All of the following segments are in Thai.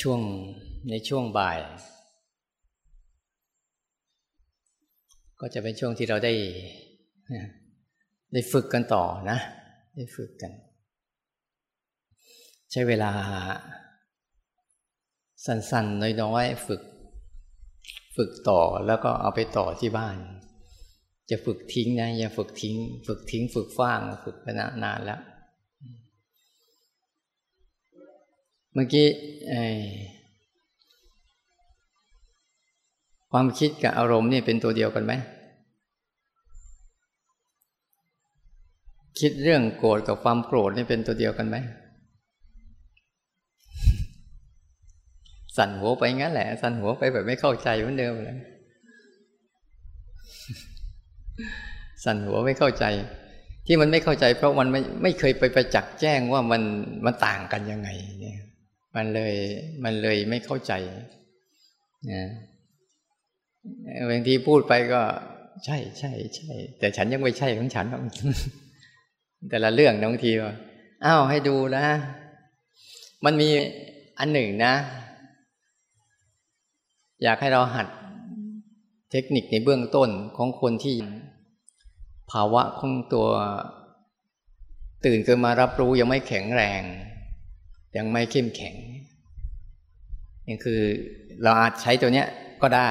ช่วงในช่วงบ่าย ก็จะเป็นช่วงที่เราได้ ได้ฝึกกันต่อนะ ได้ฝึกกัน ใช้เวลา สั้นๆ น้อยๆ ฝึก ฝึกต่อแล้วก็เอาไปต่อที่บ้าน จะฝึกทิ้งนะอย่าฝึกทิ้ง ฝึกทิ้ง ฝึกฟ้าง ฝึกไปนานแล้ว เมื่อกี้ความคิดกับอารมณ์นี่เป็นตัวเดียวกันไหม คิดเรื่องโกรธกับความโกรธนี่เป็นตัวเดียวกันไหม สั่นหัวไปงั้นแหละ สั่นหัวไปแบบไม่เข้าใจเหมือนเดิมเลยสั่นหัวไม่เข้าใจ ที่มันไม่เข้าใจ เพราะมันไม่ไม่เคยไปประจักษ์แจ้งว่ามันมันต่างกันยังไงเนี่ย มันเลยมันเลยไม่เข้าใจนะบางทีพูดไปก็ใช่ใช่ใช่ แต่ฉันยังไม่ใช่ของฉันแต่ละเรื่องบางทีว่าอ้าวให้ดูนะ มันมีอันหนึ่งนะ อยากให้เราหัดเทคนิคในเบื้องต้นของคนที่ภาวะของตัว ตื่นเกินมารับรู้ยังไม่แข็งแรง ยังไม่เข้มแข็งนี่คือเราอาจใช้ตัวเนี้ยก็ได้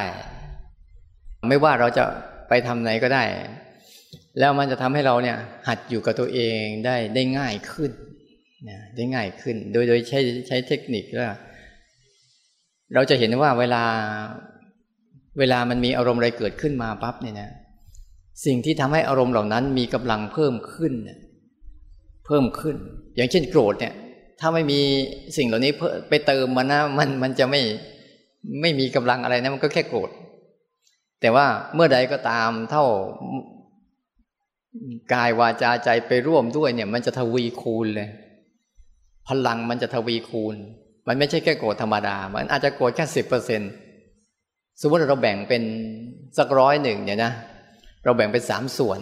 ไม่ว่าเราจะไปทำไหนก็ได้ แล้วมันจะทำให้เราเนี่ย หัดอยู่กับตัวเองได้ได้ง่ายขึ้นนะได้ง่ายขึ้น โดยโดยใช้ใช้เทคนิคแล้วเราจะเห็นว่าเวลาเวลามันมีอารมณ์อะไรเกิดขึ้นมาปั๊บเนี่ยนะสิ่งที่ทำให้อารมณ์เหล่านั้นมีกำลังเพิ่มขึ้น เพิ่มขึ้น อย่างเช่นโกรธเนี่ย ถ้าไม่มีสิ่งเหล่านี้ไปเติมมันนะมันมันจะไม่ไม่มีกำลังอะไรนะมันก็แค่โกรธแต่ว่าเมื่อใดก็ตามเท่ากายวาจาใจไปร่วมด้วยเนี่ย มันจะทวีคูณเลย พลังมันจะทวีคูณ มันไม่ใช่แค่โกรธธรรมดา มันอาจจะโกรธแค่สิบเปอร์เซ็นสมมติเราแบ่งเป็นสักร้อยหนึ่งเนี่ยนะเราแบ่งเป็นสามส่วน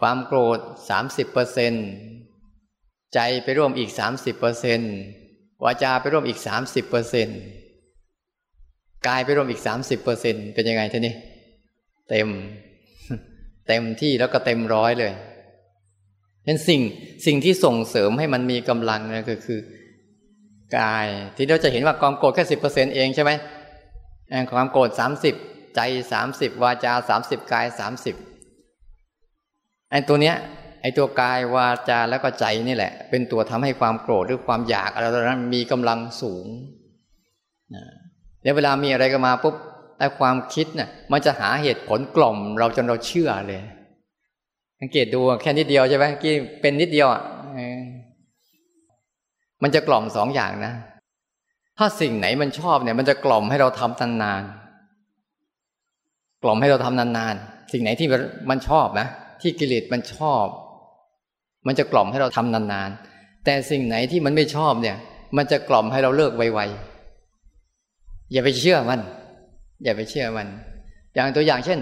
ความโกรธสามสิบเปอร์เซ็นต์ ใจไปร่วมอีกสามสิบเปอร์เซ็นวาจาไปร่วมอีกสามสิบเปอร์เซ็นกายไปร่วมอีกสามสิบเปอร์เซ็นเป็นยังไงท่านี่เต็ม เต็มที่แล้วก็เต็มร้อยเลยเป็นสิ่งสิ่งที่ส่งเสริมให้มันมีกำลังนะก็คือกาย ที่เราจะเห็นว่าความโกรธแค่สิบเปอร์เซ็นเองใช่ไหมความโกรธสามสิบใจสามสิบวาจาสามสิบกายสามสิบไอ้ตัวเนี้ย ไอ้ตัวกายวาจาแล้วก็ใจนี่แหละ เป็นตัวทำให้ความโกรธหรือความอยากอะไรนั้นมีกำลังสูงนะแล้วเวลามีอะไรก็มาปุ๊บไอ้ความคิดเนี่ยมันจะหาเหตุผลกล่อมเราจนเราเชื่อเลย สังเกตดูแค่นิดเดียวใช่ไหมกี่เป็นนิดเดียวอะมันจะกล่อมสองอย่างนะ ถ้าสิ่งไหนมันชอบเนี่ย มันจะกล่อมให้เราทำนานๆกล่อมให้เราทำนานๆสิ่งไหนที่มันชอบนะที่กิเลสมันชอบ มันจะกล่อมให้เราทำนานๆ แต่สิ่งไหนที่มันไม่ชอบเนี่ย มันจะกล่อมให้เราเลิกไวๆ อย่าไปเชื่อมัน อย่าไปเชื่อมัน อย่างตัวอย่างเช่น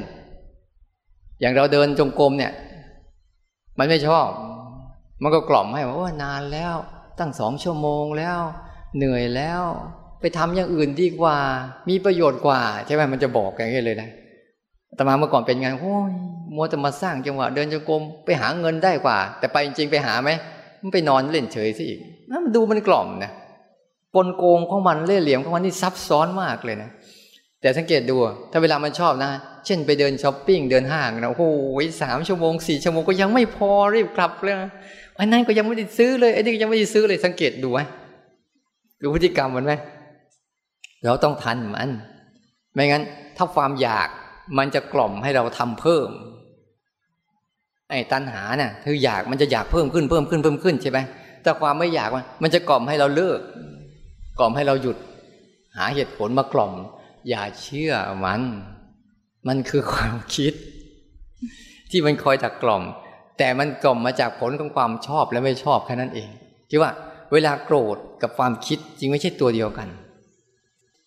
อย่างเราเดินจงกรมเนี่ย มันไม่ชอบ มันก็กล่อมให้ว่าโอ้นานแล้ว ตั้งสองชั่วโมงแล้ว เหนื่อยแล้ว ไปทำอย่างอื่นดีกว่า มีประโยชน์กว่า ใช่ไหมมันจะบอกกันเลยนะ ตมาเมื่อก่อนเป็นไงโอ้ยมัวแตมาสร้างจังหวะเดินจงกรมไปหาเงินได้กว่า แต่ไปจริงๆไปหาไหมมันไปนอนเล่นเฉยซะอีกนั่นมันดูมันกล่อมนะกลโกงของมันเล่เหลี่ยมของมันนี่ซับซ้อนมากเลยนะแต่สังเกตดู ถ้าเวลามันชอบนะ เช่นไปเดินช้อปปิ้งเดินห้างนะโอ้โหสามชั่วโมงสี่ชั่วโมงก็ยังไม่พอรีบกลับเลยไอ้นั่นก็ยังไม่ได้ซื้อเลยไอ้นี่ก็ยังไม่ได้ซื้อเลยสังเกตดูไหมดูพฤติกรรมมันไหมเราต้องทันมัน ไม่งั้นถ้าความอยาก มันจะกล่อมให้เราทำเพิ่ม ไอ้ตัณหาเนี่ยคืออยากมันจะอยากเพิ่มขึ้นเพิ่มขึ้นเพิ่มขึ้นใช่ไหมแต่ความไม่อยากมันมันจะกล่อมให้เราเลิก กล่อมให้เราหยุด หาเหตุผลมากล่อม อย่าเชื่อมัน มันคือความคิด ที่มันคอยถักกล่อม แต่มันกล่อมมาจากผลของความชอบและไม่ชอบแค่นั้นเองที่ว่า เวลาโกรธกับความคิดจริงไม่ใช่ตัวเดียวกัน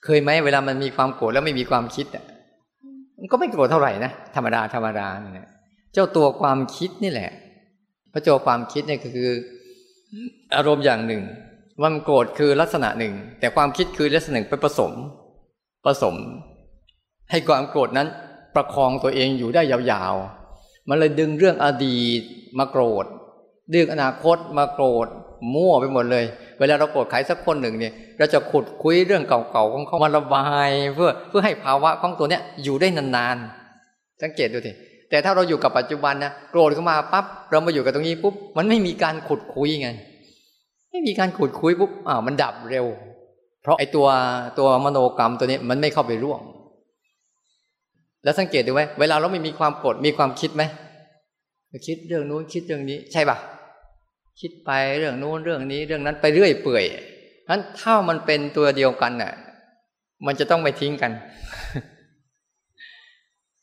เคยไหมเวลามันมีความโกรธแล้วไม่มีความคิดอะ ก็ไม่โกรธเท่าไหร่นะธรรมดาธรรมดาเนี่ยเจ้าตัวความคิดนี่แหละพระโจความคิดเนี่ยคือ อารมณ์อย่างหนึ่งความโกรธคือลักษณะหนึ่ง แต่ความคิดคือลักษณะหนึ่งไปผสมผสม ให้ความโกรธนั้นประคองตัวเองอยู่ได้ยาวๆ มันเลยดึงเรื่องอดีตมาโกรธดึงอนาคตมาโกรธ มั่วไปหมดเลย เวลาเราโกรธใครสักคนหนึ่งเนี่ย เราจะขุดคุยเรื่องเก่าๆของเขามาระบายเพื่อเพื่อให้ภาวะของตัวเนี้ยอยู่ได้นานๆ สังเกตดูสิแต่ถ้าเราอยู่กับปัจจุบันนะโกรธเข้ามาปั๊บเรามาอยู่กับตรงนี้ปุ๊บมันไม่มีการขุดคุยไง ไม่มีการขุดคุยปุ๊บอ่ามันดับเร็ว เพราะไอ้ตัวตัวมโนกรรมตัวนี้มันไม่เข้าไปร่วงแล้วสังเกตดูไหมเวลาเราไม่มีความโกรธมีความคิดไหมคิดเรื่องนู้นคิดเรื่องนี้ ใช่ป่ะ คิดไปเรื่องนู้นเรื่องนี้เรื่องนั้นไปเรื่อยเปื่อยนั้นถ้ามันเป็นตัวเดียวกันน่ะ มันจะต้องไปทิ้งกัน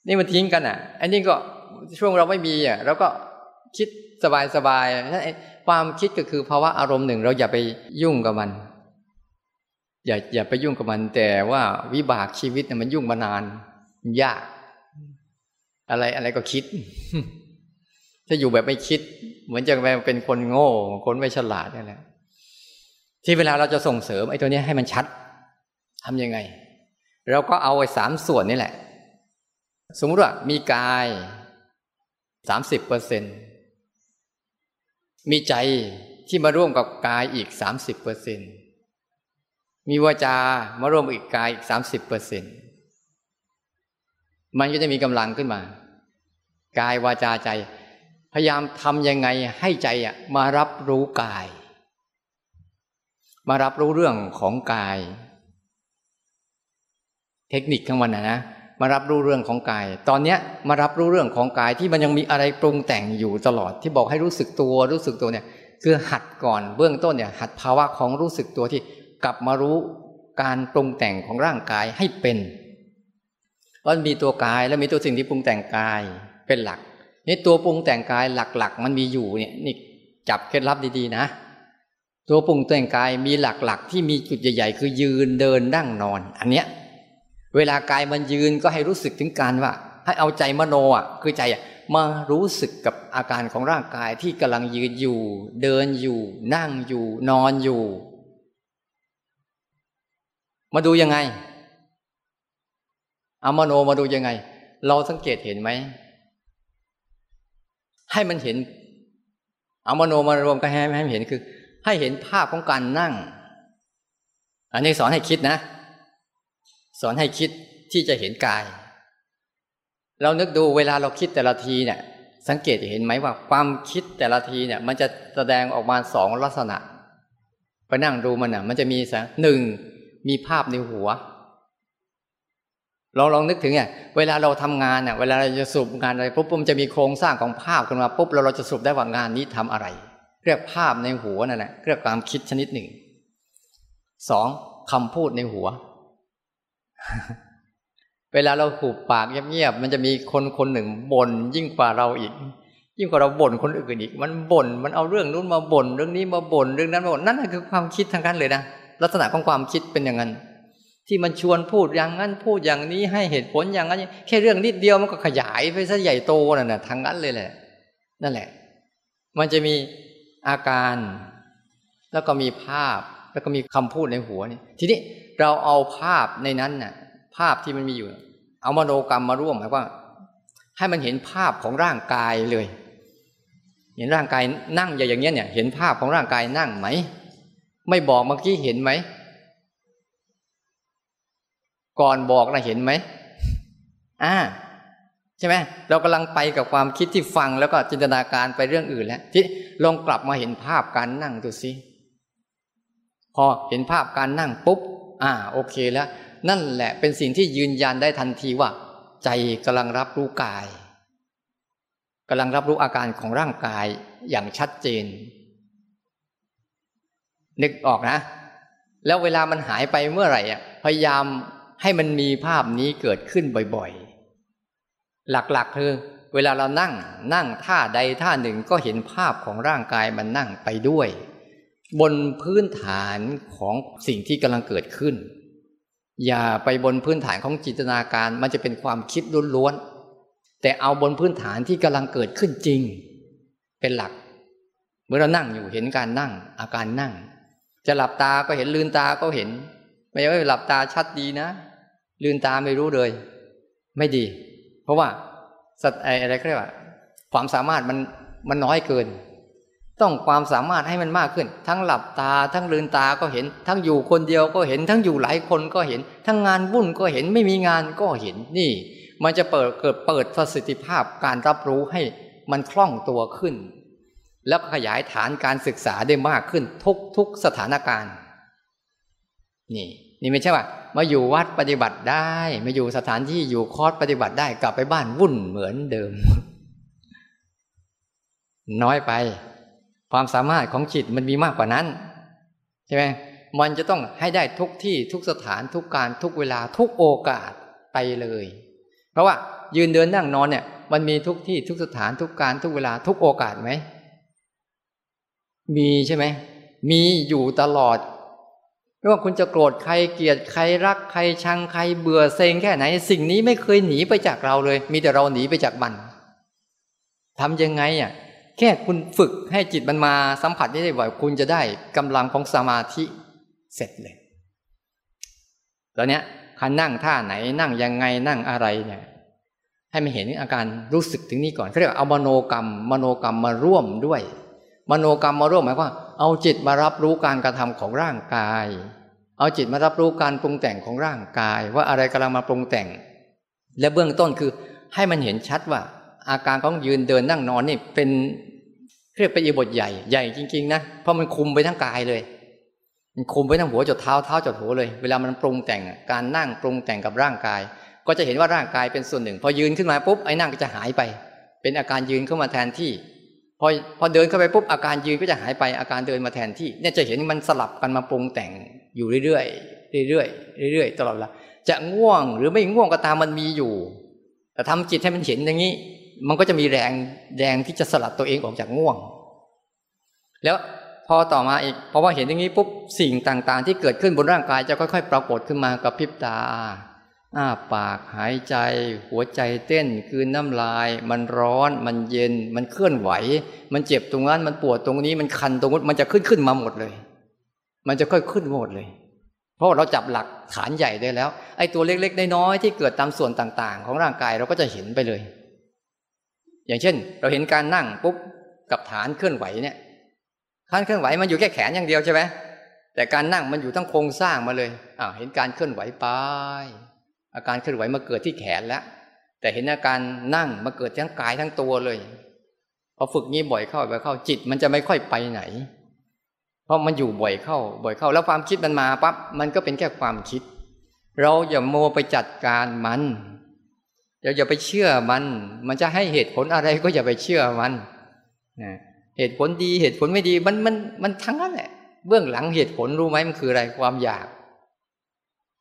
นี่มันทิ้งกันอะ อันนี้ก็ช่วงเราไม่มีอะเราก็คิดสบายสบายความคิดก็คือภาวะอารมณ์หนึ่ง เราอย่าไปยุ่งกับมัน อย่าอย่าไปยุ่งกับมัน แต่ว่าวิบากชีวิตเนี่ยมันยุ่งมานานยาก อะไรอะไรก็คิด ถ้าอยู่แบบไม่คิด เหมือนจะเป็นคนโง่ คนไม่ฉลาดนี่แหละที่เวลาเราจะส่งเสริมไอ้ตัวนี้ให้มันชัดทำยังไง เราก็เอาไอ้สามส่วนนี่แหละ สมมติว่ามีกายสามสิบเปอร์เซ็นมีใจที่มาร่วมกับกายอีกสามสิบเปอร์เซ็นมีวาจามาร่วมอีกกายอีกสามสิบเปอร์เซ็นมันก็จะมีกำลังขึ้นมา กายวาจาใจ พยายามทำยังไงให้ใจอะมารับรู้กาย มารับรู้เรื่องของกาย เทคนิคข้งมันนะนะมารับรู้เรื่องของกาย ตอนเนี้ยมารับรู้เรื่องของกายที่มันยังมีอะไรปรุงแต่งอยู่ตลอดที่บอกให้รู้สึกตัวรู้สึกตัวเนี่ย คือหัดก่อนเบื้องต้นเนี่ย หัดภาวะของรู้สึกตัวที่กลับมารู้การปรุงแต่งของร่างกายให้เป็นว่ามีตัวกายแล้วมีตัวสิ่งที่ปรุงแต่งกายเป็นหลัก นี่ตัวปรุงแต่งกายหลักๆ มันมีอยู่เนี่ยนี่จับเคล็ดลับดีๆนะ ตัวปรุงแต่งกายมีหลักๆ ที่มีจุดใหญ่ ๆ คือยืนเดินนั่งนอน อันเนี้ยเวลากายมันยืนก็ให้รู้สึกถึงการว่า ให้เอาใจมโนอะคือใจอะมารู้สึกกับอาการของร่างกายที่กำลังยืนอยู่ เดินอยู่ นั่งอยู่ นอนอยู่ มาดูยังไงเอามโนมาดูยังไง เราสังเกตเห็นไหม ให้มันเห็นเอามโนมารวมกันให้ให้เห็นคือ ให้เห็นภาพของการนั่ง อันนี้สอนให้คิดนะ สอนให้คิดที่จะเห็นกาย เรานึกดูเวลาเราคิดแต่ละทีเนี่ย สังเกตเห็นไหมว่าความคิดแต่ละทีเนี่ย มันจะแสดงออกมาสองลักษณะไปนั่งดูมันอะ มันจะมีสังหนึ่งมีภาพในหัว เราลองนึกถึงเนี่ยเวลาเราทำงานเนี่ยเวลาเราจะสรุปงานอะไรปุ๊บมันจะมีโครงสร้างของภาพขึ้นมาปุ๊บเราเราจะสรุปได้ว่างานนี้ทำอะไร เรียกภาพในหัวนั่นแหละเรียกความคิดชนิดหนึ่งสองคำพูดในหัว เวลาเราหูปากเงียบๆมันจะมีคนคนหนึ่งบ่นยิ่งกว่าเราอีก ยิ่งกว่าเราบ่นคนอื่นอีก มันบ่นมันเอาเรื่องนู้นมาบ่นเรื่องนี้มาบ่นเรื่องนั้นมาบ่นนั่นคือความคิดทางนั้นเลยนะลักษณะของความคิดเป็นอย่างนั้น ที่มันชวนพูดอย่างนั้นพูดอย่างนี้ให้เหตุผลอย่างนั้น แค่เรื่องนิดเดียวมันก็ขยายไปซะใหญ่โตนั่นแหะทางนั้นเลยแหละ นั่นแหละ มันจะมีอาการ แล้วก็มีภาพแล้วก็มีคำพูดในหัวนี่ทีนี้เราเอาภาพในนั้นน่ะ ภาพที่มันมีอยู่ เอามโนกรรมมาร่วมหมายว่า ให้มันเห็นภาพของร่างกายเลย เห็นร่างกายนั่งอย่างเงี้ยเนี่ย เห็นภาพของร่างกายนั่งไหม ไม่บอกเมื่อกี้เห็นไหม ก่อนบอกนะเห็นไหมอ่าใช่ไหมเรากำลังไปกับความคิดที่ฟังแล้วก็จินตนาการไปเรื่องอื่นแล้วที่ลองกลับมาเห็นภาพการนั่งดูสิพอเห็นภาพการนั่งปุ๊บ อ่า โอเคแล้ว นั่นแหละเป็นสิ่งที่ยืนยันได้ทันทีว่า ใจกำลังรับรู้กายกำลังรับรู้อาการของร่างกายอย่างชัดเจน นึกออกนะ แล้วเวลามันหายไปเมื่อไหร่อะพยายาม ให้มันมีภาพนี้เกิดขึ้นบ่อยๆ หลักๆ คือ เวลาเรานั่งนั่งท่าใดท่าหนึ่งก็เห็นภาพของร่างกายมันนั่งไปด้วย บนพื้นฐานของสิ่งที่กำลังเกิดขึ้น อย่าไปบนพื้นฐานของจินตนาการมันจะเป็นความคิดล้วนๆแต่เอาบนพื้นฐานที่กำลังเกิดขึ้นจริง เป็นหลัก เมื่อเรานั่งอยู่เห็นการนั่ง อาการนั่ง จะหลับตาก็เห็นลืนตาก็เห็น ไม่ใช่หลับตาชัดดีนะ ลืนตาไม่รู้เลย ไม่ดี เพราะว่าสัตอะไรก็เรียกว่า ความสามารถมันมันน้อยเกิน ต้องความสามารถให้มันมากขึ้น ทั้งหลับตา ทั้งลืนตาก็เห็น ทั้งอยู่คนเดียวก็เห็น ทั้งอยู่หลายคนก็เห็น ทั้งงานวุ่นก็เห็นไม่มีงานก็เห็นนี่ มันจะเปิดเกิดเปิดประสิทธิภาพการรับรู้ให้มันคล่องตัวขึ้น แล้วขยายฐานการศึกษาได้มากขึ้นทุกทุกสถานการณ์ นี่ นี่ไม่ใช่ว่า มาอยู่วัดปฏิบัติได้ มาอยู่สถานที่อยู่คอร์สปฏิบัติได้กลับไปบ้านวุ่นเหมือนเดิม น้อยไป ความสามารถของจิตมันมีมากกว่านั้น ใช่ไหมมันจะต้องให้ได้ทุกที่ทุกสถานทุกการทุกเวลาทุกโอกาสไปเลย เพราะว่ายืนเดินนั่งนอนเนี่ย มันมีทุกที่ทุกสถานทุกการทุกเวลาทุกโอกาสไหมมีใช่ไหมมีอยู่ตลอด ไม่ว่าคุณจะโกรธใครเกลียดใครรักใครชังใครเบื่อเซ็งแค่ไหน สิ่งนี้ไม่เคยหนีไปจากเราเลย มีแต่เราหนีไปจากมันทำยังไงอะแค่คุณฝึกให้จิตมันมาสัมผัสได้บ่อยคุณจะได้กำลังของสมาธิเสร็จเลยตอนนี้คันนั่งท่าไหนนั่งยังไงนั่งอะไรเนี่ยให้มันเห็นอาการรู้สึกถึงนี้ก่อนเขาเรียกเอามโนกรรม มโนกรรมมาร่วมด้วย มโนกรรมมาร่วมหมายว่า เอาจิตมารับรู้การกระทำของร่างกาย เอาจิตมารับรู้การปรุงแต่งของร่างกาย ว่าอะไรกำลังมาปรุงแต่ง และเบื้องต้นคือให้มันเห็นชัดว่า อาการของยืนเดินนั่งนอนนี่เป็นเรียกเป็นอิบทใหญ่ใหญ่จริงๆนะเพราะมันคุมไปทั้งกายเลย มันคุมไปทั้งหัวจดเท้าเท้าจดหัวเลย เวลามันปรุงแต่งการนั่งปรุงแต่งกับร่างกาย ก็จะเห็นว่าร่างกายเป็นส่วนหนึ่ง พอยืนขึ้นมาปุ๊บไอ้นั่งก็จะหายไป เป็นอาการยืนเข้ามาแทนที่ พอพอเดินเข้าไปปุ๊บอาการยืนก็จะหายไปอาการเดินมาแทนที่เนี่ยจะเห็นมันสลับกันมาปรุงแต่งอยู่เรื่อยๆเรื่อยๆเรื่อยๆตลอดเวลาจะง่วงหรือไม่ง่วงก็ตามมันมีอยู่ แต่ทำจิตให้มันเห็นอย่างนี้ มันก็จะมีแรงแรงที่จะสลัดตัวเองออกจากง่วง แล้วพอต่อมาอีกพอว่าเห็นอย่างนี้ปุ๊บสิ่งต่างๆ ที่เกิดขึ้นบนร่างกายจะค่อย ๆ ปรากฏขึ้นมากับพริบตา อ้าปากหายใจ หัวใจเต้นคืนน้ำลาย มันร้อน มันเย็น มันเคลื่อนไหว มันเจ็บตรงนั้น มันปวดตรงนี้ มันคันตรงนู้นมันจะขึ้นขึ้นมาหมดเลย มันจะค่อยขึ้นหมดเลย เพราะเราจับหลักฐานใหญ่ได้แล้ว ไอ้ตัวเล็กๆน้อยๆที่เกิดตามส่วนต่าง ๆ ของร่างกายเราก็จะเห็นไปเลย อย่างเช่น เราเห็นการนั่งปุ๊บกับฐานเคลื่อนไหวเนี่ยการเคลื่อนไหวมันอยู่แค่แขนอย่างเดียวใช่ไหมแต่การนั่งมันอยู่ทั้งโครงสร้างมาเลยอ้าเห็นการเคลื่อนไหวไป อาการเคลื่อนไหวมาเกิดที่แขนแล้วแต่เห็นอาการนั่งมาเกิดทั้งกายทั้งตัวเลยพอฝึกงี้บ่อยเข้าบ่อยเข้าจิต มันจะไม่ค่อยไปไหน เพราะมันอยู่บ่อยเข้า บ่อยเข้า แล้วความคิดมันมาปั๊บมันก็เป็นแค่ความคิด เราอย่าโมไปจัดการมันเราอย่าไปเชื่อมัน มันจะให้เหตุผลอะไรก็อย่าไปเชื่อมันเหตุผลดีเหตุผลไม่ดี มันมันมันทั้งนั้นแหละเบื้องหลังเหตุผลรู้ไหมมันคืออะไรความอยาก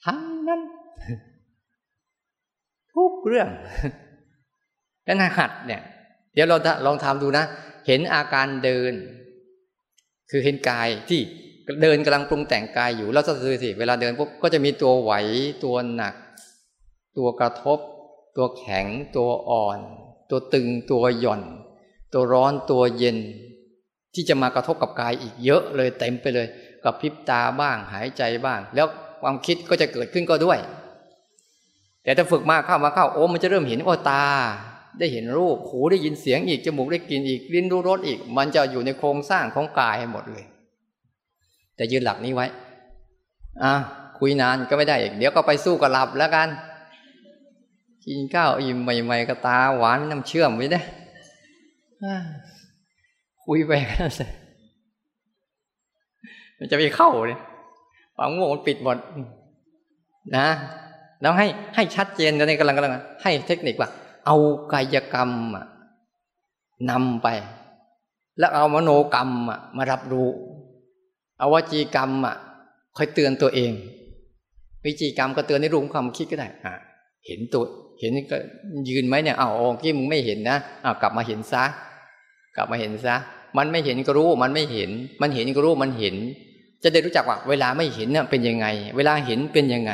ทั้งนั้น ทุกเรื่องแล้นหัดเนี่ย เดี๋ยวเราลองทำดูนะ เห็นอาการเดิน คือเห็นกายที่เดินกำลังปรุงแต่งกายอยู่แล้วจะดูสิเวลาเดินปุ๊บก็จะมีตัวไหวตัวหนัก ตัวกระทบ ตัวแข็ง ตัวอ่อน ตัวตึงตัวหย่อน ตัวร้อนตัวเย็น ที่จะมากระทบกับกายอีกเยอะเลยเต็มไปเลย กับพิบตาบ้างหายใจบ้าง แล้วความคิดก็จะเกิดขึ้นก็ด้วย แต่ถ้าฝึกมากเข้ามาเข้าโอ้มันจะเริ่มเห็นโอ้ตา ได้เห็นรูปหูได้ยินเสียงอีกจมูกได้กลิ่นอีกลิ้นรู้รสอีก มันจะอยู่ในโครงสร้างของกายให้หมดเลย แต่ยืนหลักนี้ไว้อะคุยนานก็ไม่ได้อีกเดี๋ยวก็ไปสู้กับหลับแล้วกันกินข้าวอิ่มใหม่ๆก็ตาหวานน้ำเชื่อมไว้ได้คุยไปกันเลยมันจะไปเข้าเลยความง่วงมันปิดหมดนะ แล้วให้ให้ชัดเจนตอนนี้กำลังกำลังให้เทคนิคว่า เอากายกรรมนำไป แล้วเอามโนกรรมมารับรู้เอาวจีกรรมคอยเตือนตัวเอง วิจีกรรมก็เตือนในรูปความคิดก็ได้อ่าเห็นตัว เห็นก็ยืนไหมเนี่ยอ้าวอ้กี้มึงไม่เห็นนะอ้าวกลับมาเห็นซะ กลับมาเห็นซะ มันไม่เห็นก็รู้มันไม่เห็น มันเห็นก็รู้มันเห็น จะได้รู้จักว่าเวลาไม่เห็นเนี่ยเป็นยังไง เวลาเห็นเป็นยังไง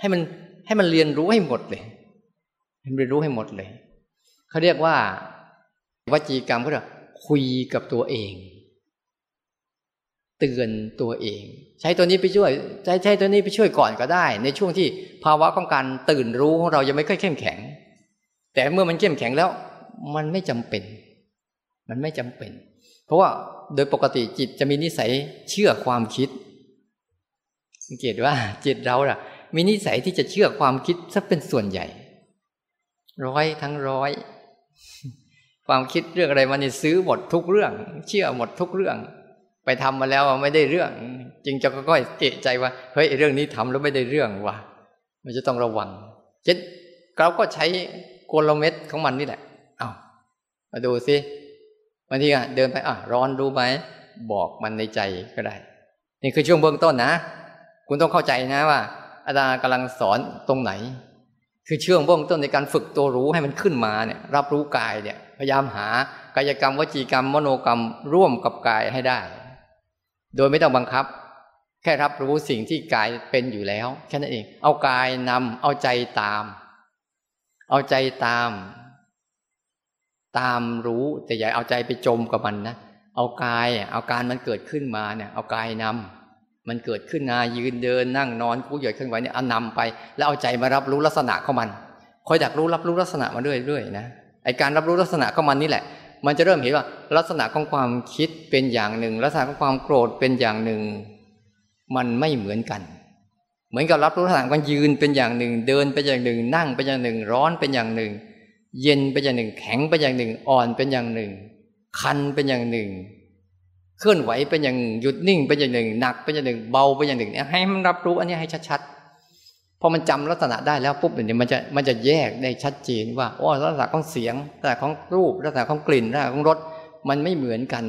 ให้มัน ให้มันเรียนรู้ให้หมดเลยให้มันเรียนรู้ให้หมดเลยเขาเรียกว่า วจีกรรมเขาเรียกคุยกับตัวเอง เตือนตัวเอง ใช้ตัวนี้ไปช่วย ใช้ใช้ตัวนี้ไปช่วยก่อนก็ได้ ในช่วงที่ภาวะของการตื่นรู้ของเรายังไม่ค่อยเข้มแข็ง แต่เมื่อมันเข้มแข็งแล้ว มันไม่จำเป็น มันไม่จำเป็น เพราะว่าโดยปกติจิตจะมีนิสัยเชื่อความคิดสังเกตว่าจิตเราล่ะ มีนิสัยที่จะเชื่อความคิดซะเป็นส่วนใหญ่ ร้อยทั้งร้อย ความคิดเรื่องอะไรมันนี่ซื้อหมดทุกเรื่อง เชื่อหมดทุกเรื่อง ไปทำมาแล้วไม่ได้เรื่อง จึงจะก็เอะใจว่าเฮ้ยเรื่องนี้ทำแล้วไม่ได้เรื่องว่ะมันจะต้องระวังเจ็ดเราก็ใช้กลเม็ดของมันนี่แหละเอามาดูสิบางทีอะเดินไปอะร้อนรู้ไหมบอกมันในใจก็ได้ นี่คือช่วงเบื้องต้นนะ คุณต้องเข้าใจนะว่า อาจารย์กำลังสอนตรงไหน คือเชื่องเบื้องต้นในการฝึกตัวรู้ให้มันขึ้นมาเนี่ยรับรู้กายเนี่ยพยายามหากายกรรมวจีกรรมมโนกรรมร่วมกับกายให้ได้ โดยไม่ต้องบังคับ แค่รับรู้สิ่งที่กายเป็นอยู่แล้ว แค่นั้นเอง เอากายนำเอาใจตาม เอาใจตาม ตามรู้แต่อย่าเอาใจไปจมกับมันนะเอากายเอาการมันเกิดขึ้นมาเนี่ย เอากายนำ มันเกิดขึ้นนายืนเดินนั่งนอนกู้ใหญ่ขึ้นไหวเนี่ยเอานำไป แล้วเอาใจมารับรู้ลักษณะของมันคอยดักรู้รับรู้ลักษณะมาเรื่อยๆนะไอการรับรู้ลักษณะของมันนี่แหละ มันจะเริ่มเห็นว่าลักษณะของความคิดเป็นอย่างหนึ่ง ลักษณะของความโกรธเป็นอย่างหนึ่ง มันไม่เหมือนกัน เหมือนกับรับรู้ลักษณะมันยืนเป็นอย่างหนึ่ง เดินเป็นอย่างหนึ่ง นั่งเป็นอย่างหนึ่ง ร้อนเป็นอย่างหนึ่ง เย็นเป็นอย่างหนึ่ง แข็งเป็นอย่างหนึ่ง อ่อนเป็นอย่างหนึ่ง คันเป็นอย่างหนึ่ง เคลื่อนไหวเป็นอย่างหยุดนิ่งเป็นอย่างหนึ่งหนักเป็นอย่างหนึ่งเบาเป็นอย่างหนึ่งเนี่ยให้มันรับรู้อันนี้ให้ชัดๆพอมันจำลักษณะได้แล้วปุ๊บเนี่ยมันจะมันจะแยกได้ชัดเจนว่าโอ้ลักษณะของเสียงลักษณะของรูปลักษณะของกลิ่นลักษณะของรสมันไม่เหมือนกัน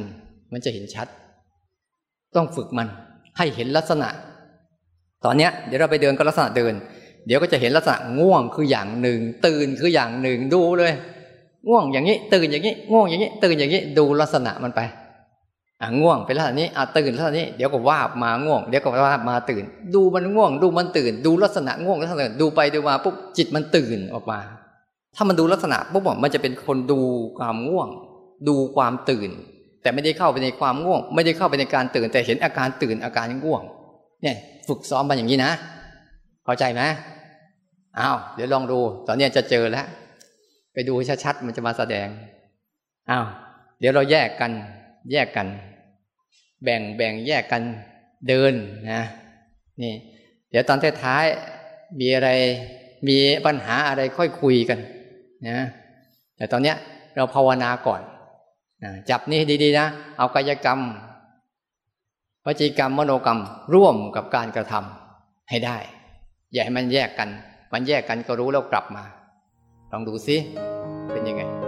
มันจะเห็นชัด ต้องฝึกมันให้เห็นลักษณะ ตอนเนี้ยเดี๋ยวเราไปเดินก็ลักษณะเดิน เดี๋ยวก็จะเห็นลักษณะง่วงคืออย่างหนึ่ง ตื่นคืออย่างหนึ่งดูเลย ง่วงอย่างนี้ ตื่นอย่างนี้ ง่วงอย่างนี้ ตื่นอย่างนี้ ดูลักษณะมันไป ง่วงเป็นลักษณะนี้อะตื่นลักษณะนี้เดี๋ยวก็ว่าบมาง่วงเดี๋ยวก็ว่าบมาตื่น ดูมันง่วง ดูมันตื่น ดูลักษณะง่วงลักษณะดูไปดูมาปุ๊บจิตมันตื่นออกมา ถ้ามันดูลักษณะปุ๊บมันจะเป็นคนดูความง่วง ดูความตื่น แต่ไม่ได้เข้าไปในความง่วง ไม่ได้เข้าไปในการตื่น แต่เห็นอาการตื่นอาการง่วง เนี่ย ฝึกซ้อมมาอย่างนี้นะเข้าใจไหมอ้าวเดี๋ยวลองดู ตอนนี้จะเจอแล้ว ไปดูชัดๆมันจะมาแสดงอ้าวเดี๋ยวเราแยกกัน แยกกัน แบ่งแบ่งแยกกันเดินนะนี่ เดี๋ยวตอนท้ายๆมีอะไรมีปัญหาอะไรค่อยคุยกันนะแต่ตอนเนี้ยเราภาวนาก่อนนะจับนี่ดีๆนะ เอากายกรรมวจีกรรมมโนกรรมร่วมกับการกระทำให้ได้ อย่าให้มันแยกกัน มันแยกกันก็รู้แล้วกลับมา ลองดูซิเป็นยังไง